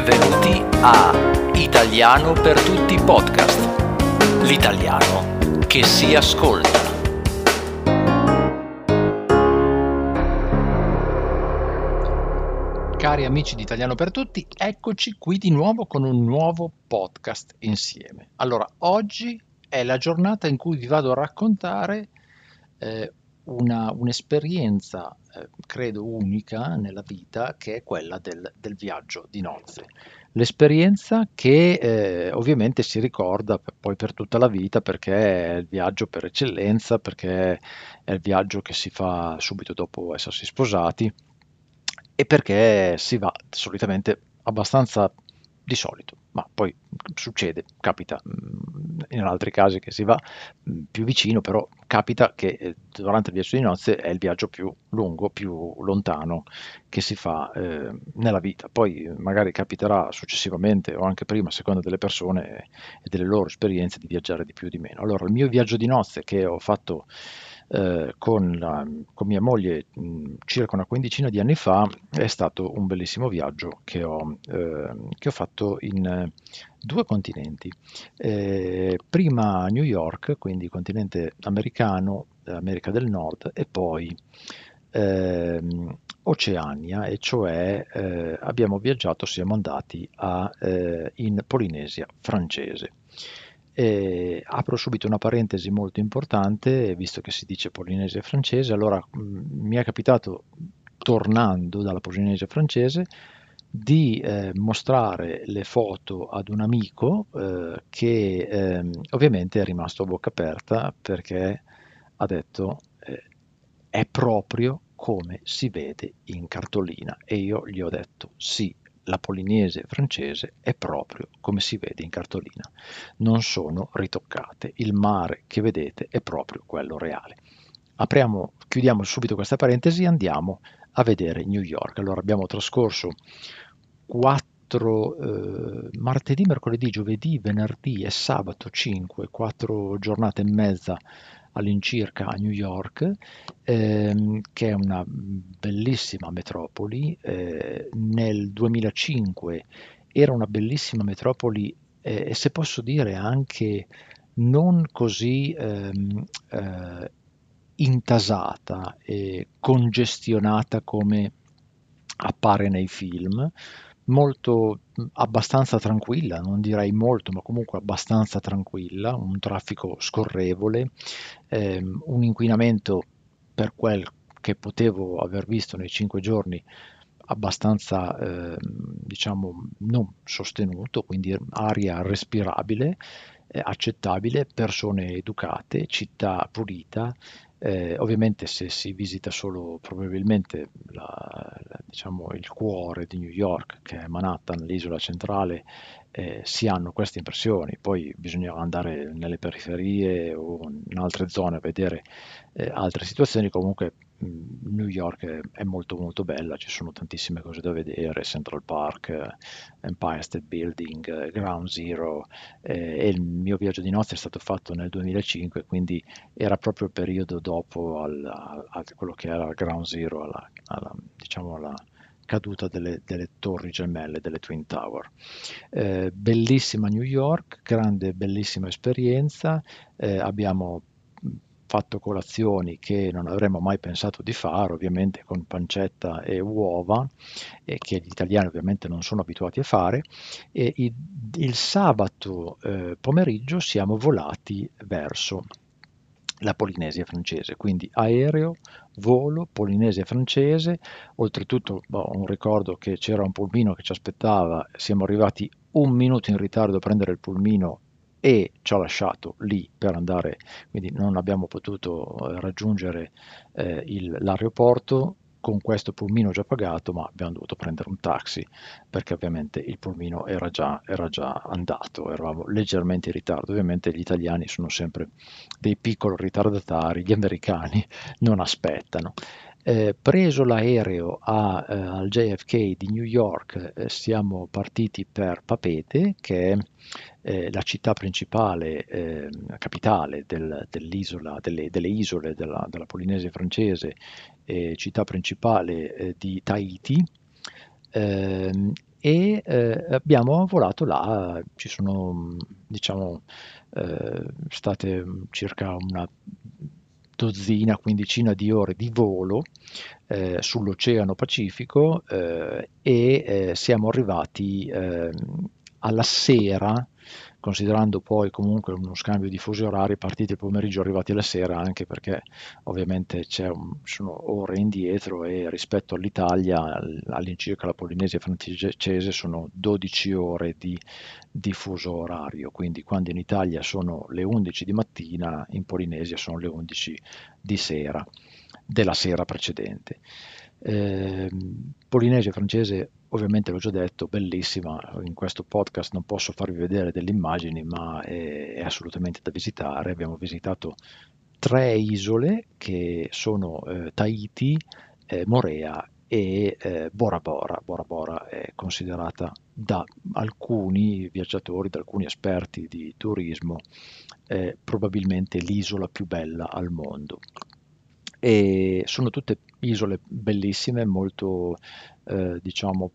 Benvenuti a Italiano per tutti podcast. L'italiano che si ascolta. Cari amici di Italiano per tutti, eccoci qui di nuovo con un nuovo podcast insieme. Allora, oggi è la giornata in cui vi vado a raccontare eh, una, un'esperienza, eh, credo unica nella vita, che è quella del, del viaggio di nozze. L'esperienza che eh, ovviamente si ricorda poi per tutta la vita perché è il viaggio per eccellenza, perché è il viaggio che si fa subito dopo essersi sposati e perché si va solitamente abbastanza di solito, ma poi succede, capita mm, in altri casi che si va mm, più vicino, però capita che eh, durante il viaggio di nozze è il viaggio più lungo, più lontano che si fa eh, nella vita. Poi magari capiterà successivamente o anche prima, a seconda delle persone e delle loro esperienze, di viaggiare di più o di meno. Allora, il mio viaggio di nozze che ho fatto eh, con, la, con, mia moglie mh, circa una quindicina di anni fa è stato un bellissimo viaggio che ho, eh, che ho fatto in eh, due continenti. Eh, prima New York, quindi continente americano, America del Nord, e poi ehm, Oceania, e cioè eh, abbiamo viaggiato, siamo andati a, in Polinesia francese. E apro subito una parentesi molto importante, visto che si dice polinesia francese, allora mh, mm, mi è capitato, tornando dalla Polinesia francese, di eh, mostrare le foto ad un amico eh, che eh, ovviamente è rimasto a bocca aperta perché ha detto eh, è proprio come si vede in cartolina e io gli ho detto sì, la polinese francese è proprio come si vede in cartolina. Non sono ritoccate. Il mare che vedete è proprio quello reale. Apriamo, chiudiamo subito questa parentesi e andiamo a vedere New York. Allora abbiamo trascorso quattro eh, martedì, mercoledì, giovedì, venerdì e sabato 5, quattro giornate e mezza all'incirca a New York, ehm, che è una bellissima metropoli. Eh, nel 2005 era una bellissima metropoli eh, e se posso dire anche non così ehm, eh, intasata e congestionata come appare nei film, molto abbastanza tranquilla, non direi molto, ma comunque abbastanza tranquilla, un traffico scorrevole, ehm, un inquinamento per quel che potevo aver visto nei cinque giorni abbastanza eh, diciamo non sostenuto, quindi aria respirabile, eh, accettabile, persone educate, città pulita, eh, ovviamente se si visita solo probabilmente la, la, diciamo, il cuore di New York, che è Manhattan, l'isola centrale, eh, si hanno queste impressioni, poi bisogna andare nelle periferie o in altre zone a vedere eh, altre situazioni, comunque New York è, molto molto bella, ci sono tantissime cose da vedere, Central Park, Empire State Building, Ground Zero eh, e il mio viaggio di nozze è stato fatto nel 2005, quindi era proprio il periodo dopo al, a, quello che era Ground Zero, alla, alla, diciamo alla caduta delle, delle, torri gemelle delle Twin Tower. Eh, bellissima New York, grande, bellissima esperienza, eh, abbiamo fatto colazioni che non avremmo mai pensato di fare, ovviamente con pancetta e uova, e che gli italiani ovviamente non sono abituati a fare, e il, il sabato eh, pomeriggio siamo volati verso la Polinesia francese, quindi aereo, volo, Polinesia francese, oltretutto boh, un ricordo che c'era un pulmino che ci aspettava, siamo arrivati un minuto in ritardo a prendere il pulmino e ci ha lasciato lì per andare, quindi non abbiamo potuto eh, raggiungere eh, il, l'aeroporto con questo pulmino già pagato, ma abbiamo dovuto prendere un taxi perché ovviamente il pulmino era già, era già andato, eravamo leggermente in ritardo. Ovviamente gli italiani sono sempre dei piccoli ritardatari, gli americani non aspettano. Eh, preso l'aereo a, eh, al JFK di New York, eh, siamo partiti per Papete, che è eh, la città principale, ehm, capitale del, delle, delle, isole della, della Polinesia francese, città principale eh, di Tahiti. Ehm, e eh, abbiamo volato là, ci sono diciamo state circa una dozzina, quindicina di ore di volo eh, sull'Oceano Pacifico eh, e eh, siamo arrivati ehm, alla sera considerando poi comunque uno scambio di fusi orari partiti il pomeriggio arrivati alla sera anche perché ovviamente un, sono ore indietro e rispetto all'Italia all'incirca la Polinesia francese sono 12 ore di, di fuso orario. Quindi quando in Italia sono le 11 di mattina in Polinesia sono le 11 di sera della sera precedente. Eh, Polinesia francese ovviamente l'ho già detto, bellissima, in questo podcast non posso farvi vedere delle immagini, ma è, è assolutamente da visitare. Abbiamo visitato tre isole che sono eh, Tahiti, eh, Morea e eh, Bora Bora. Bora Bora è considerata da alcuni viaggiatori, da alcuni esperti di turismo, eh, probabilmente l'isola più bella al mondo. E sono tutte isole bellissime, molto eh, diciamo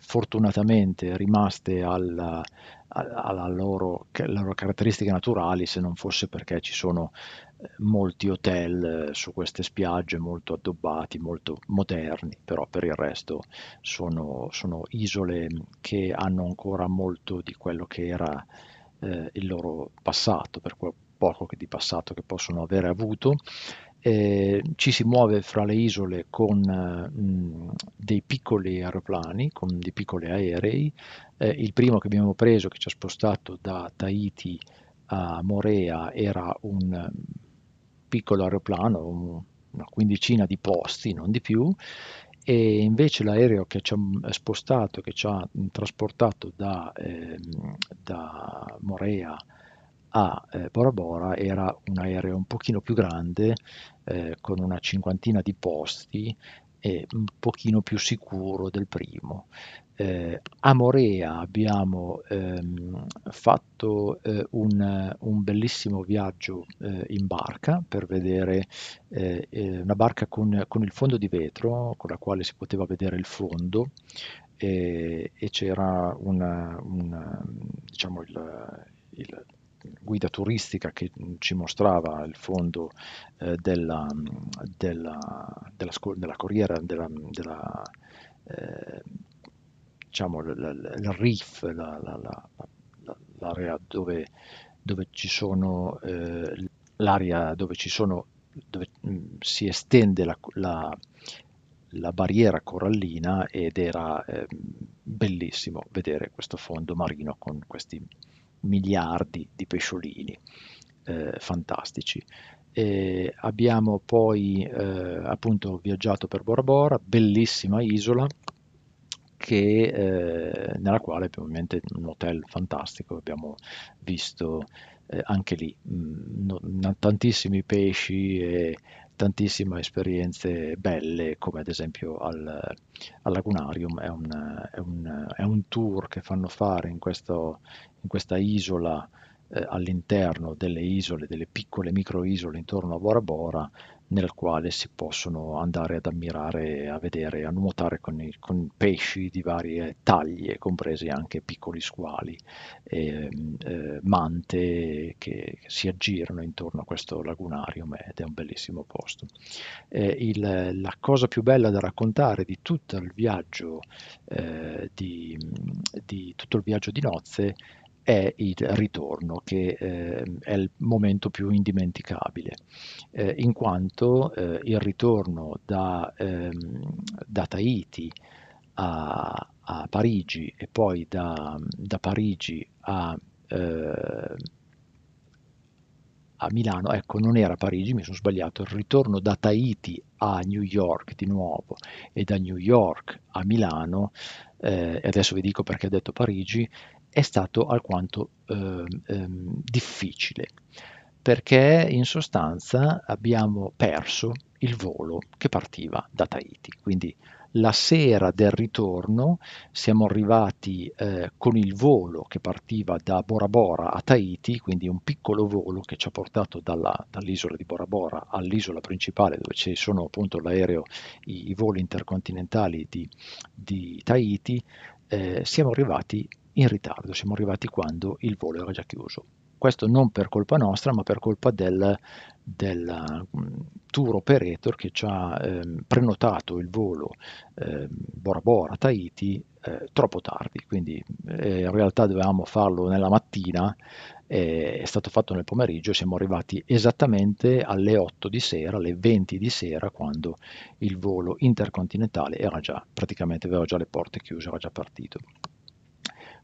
fortunatamente rimaste alla, alla loro, loro caratteristiche naturali se non fosse perché ci sono eh, molti hotel eh, su queste spiagge molto addobbati, molto moderni, però per il resto sono, sono isole che hanno ancora molto di quello che era eh, il loro passato, per quel poco di passato che possono avere avuto eh, ci si muove fra le isole con mh, dei piccoli aeroplani, con dei piccoli aerei. Eh, il primo che abbiamo preso, che ci ha spostato da Tahiti a Morea, era un piccolo aeroplano, un, una quindicina di posti, non di più, e invece l'aereo che ci ha spostato, che ci ha trasportato da, eh, da Morea a eh, Bora Bora era un aereo un pochino più grande, eh, con una cinquantina di posti e un pochino più sicuro del primo. Eh, a Morea abbiamo ehm, fatto eh, un, un, bellissimo viaggio eh, in barca per vedere eh, eh, una barca con, con, il fondo di vetro con la quale si poteva vedere il fondo e, e c'era una, una, diciamo il, il guida turistica che ci mostrava il fondo eh, della, della, della, della, corriera, della, eh, diciamo, il reef, la, la, la, l'area dove, dove ci sono, eh, l'area dove ci sono, dove mh, si estende la, la, la barriera corallina ed era eh, bellissimo vedere questo fondo marino con questi miliardi di pesciolini eh, fantastici. E abbiamo poi eh, appunto viaggiato per Bora Bora, bellissima isola che, eh, nella quale ovviamente un hotel fantastico, abbiamo visto eh, anche lì mh, no, tantissimi pesci e tantissime esperienze belle, come ad esempio al, al Lagunarium, è un, è, un, è un, tour che fanno fare in, questo, in questa isola eh, all'interno delle isole, delle piccole microisole intorno a Bora Bora, nel quale si possono andare ad ammirare, a vedere, a nuotare con, i, con pesci di varie taglie, compresi anche piccoli squali e eh, mante che, che, si aggirano intorno a questo lagunarium ed è un bellissimo posto. Eh, il, la cosa più bella da raccontare di tutto il viaggio, eh, di, di tutto il viaggio di nozze è il ritorno, che eh, è il momento più indimenticabile, eh, in quanto eh, il ritorno da, ehm, da Tahiti a, a, Parigi e poi da, da Parigi a, eh, a Milano, ecco non era Parigi, mi sono sbagliato, il ritorno da Tahiti a New York di nuovo e da New York a Milano, eh, e adesso vi dico perché ho detto Parigi, è stato alquanto eh, ehm, difficile perché in sostanza abbiamo perso il volo che partiva da Tahiti. Quindi La sera del ritorno siamo arrivati eh, con il volo che partiva da Bora Bora a Tahiti, quindi un piccolo volo che ci ha portato dalla, dall'isola di Bora Bora all'isola principale dove ci sono appunto l'aereo, i, i voli intercontinentali di, di Tahiti. Eh, siamo arrivati in ritardo, siamo arrivati quando il volo era già chiuso. Questo non per colpa nostra, ma per colpa del, del mm, tour operator che ci ha eh, prenotato il volo eh, Bora Bora Tahiti eh, troppo tardi, quindi eh, in realtà dovevamo farlo nella mattina, è stato fatto nel pomeriggio, siamo arrivati esattamente alle 8 di sera, alle 20 di sera, quando il volo intercontinentale era già praticamente aveva già le porte chiuse, era già partito.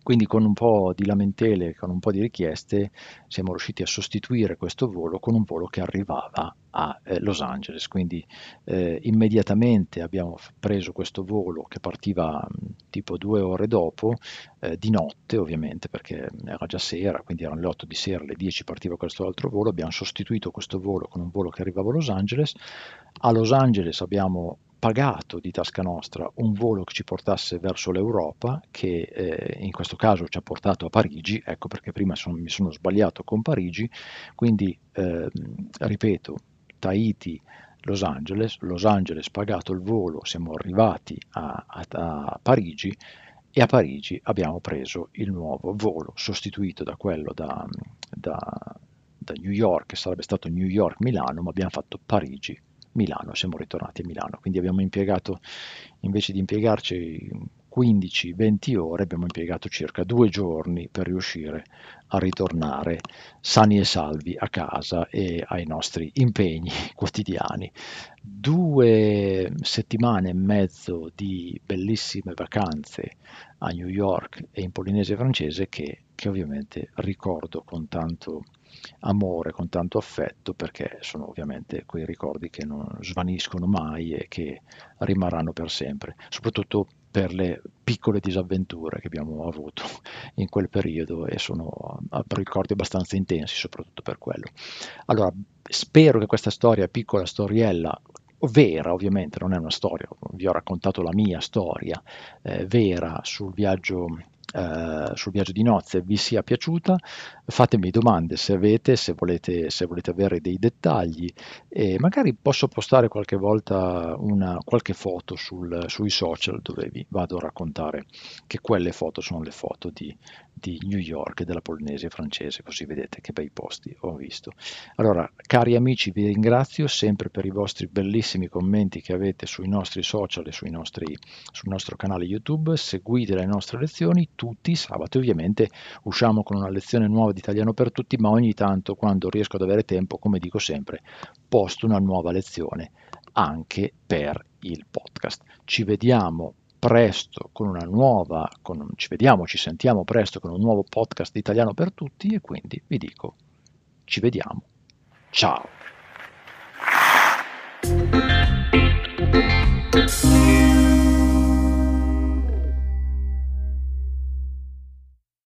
Quindi con un po' di lamentele, con un po' di richieste, siamo riusciti a sostituire questo volo con un volo che arrivava a eh, Los Angeles. Quindi eh, immediatamente abbiamo preso questo volo che partiva mh, tipo due ore dopo, eh, di notte ovviamente, perché era già sera, quindi erano le 8 di sera, alle 10 partiva questo altro volo. Abbiamo sostituito questo volo con un volo che arrivava a Los Angeles. A Los Angeles abbiamo pagato di tasca nostra un volo che ci portasse verso l'Europa, che eh, in questo caso ci ha portato a Parigi, ecco perché prima son, mi sono sbagliato con Parigi, quindi eh, ripeto, Tahiti, Los Angeles, Los Angeles pagato il volo, siamo arrivati a, a, a Parigi e a Parigi abbiamo preso il nuovo volo sostituito da quello da, da, da New York, che sarebbe stato New York-Milano, ma abbiamo fatto Parigi Milano, siamo ritornati a Milano, quindi abbiamo impiegato, invece di impiegarci 15-20 ore, abbiamo impiegato circa due giorni per riuscire a ritornare sani e salvi a casa e ai nostri impegni quotidiani. Due settimane e mezzo di bellissime vacanze a New York e in Polinesia francese che, che ovviamente ricordo con tanto amore, con tanto affetto, perché sono ovviamente quei ricordi che non svaniscono mai e che rimarranno per sempre, soprattutto per le piccole disavventure che abbiamo avuto in quel periodo e sono ricordi abbastanza intensi soprattutto per quello. Allora, spero che questa storia, piccola storiella, vera ovviamente, non è una storia, vi ho raccontato la mia storia eh, vera sul viaggio eh, sul viaggio di nozze vi sia piaciuta, fatemi domande se avete, se volete, se volete avere dei dettagli e magari posso postare qualche volta una, qualche foto sul, sui social dove vi vado a raccontare che quelle foto sono le foto di, di New York della Polinesia francese, così vedete che bei posti ho visto. Allora, cari amici, vi ringrazio sempre per i vostri bellissimi commenti che avete sui nostri social e sui nostri, sul nostro canale YouTube, seguite le nostre lezioni tutti i sabati, ovviamente usciamo con una lezione nuova di italiano per tutti, ma ogni tanto quando riesco ad avere tempo, come dico sempre, posto una nuova lezione anche per il podcast. Ci vediamo presto con una nuova, con, ci vediamo, ci sentiamo presto con un nuovo podcast di italiano per tutti e quindi vi dico, ci vediamo. Ciao!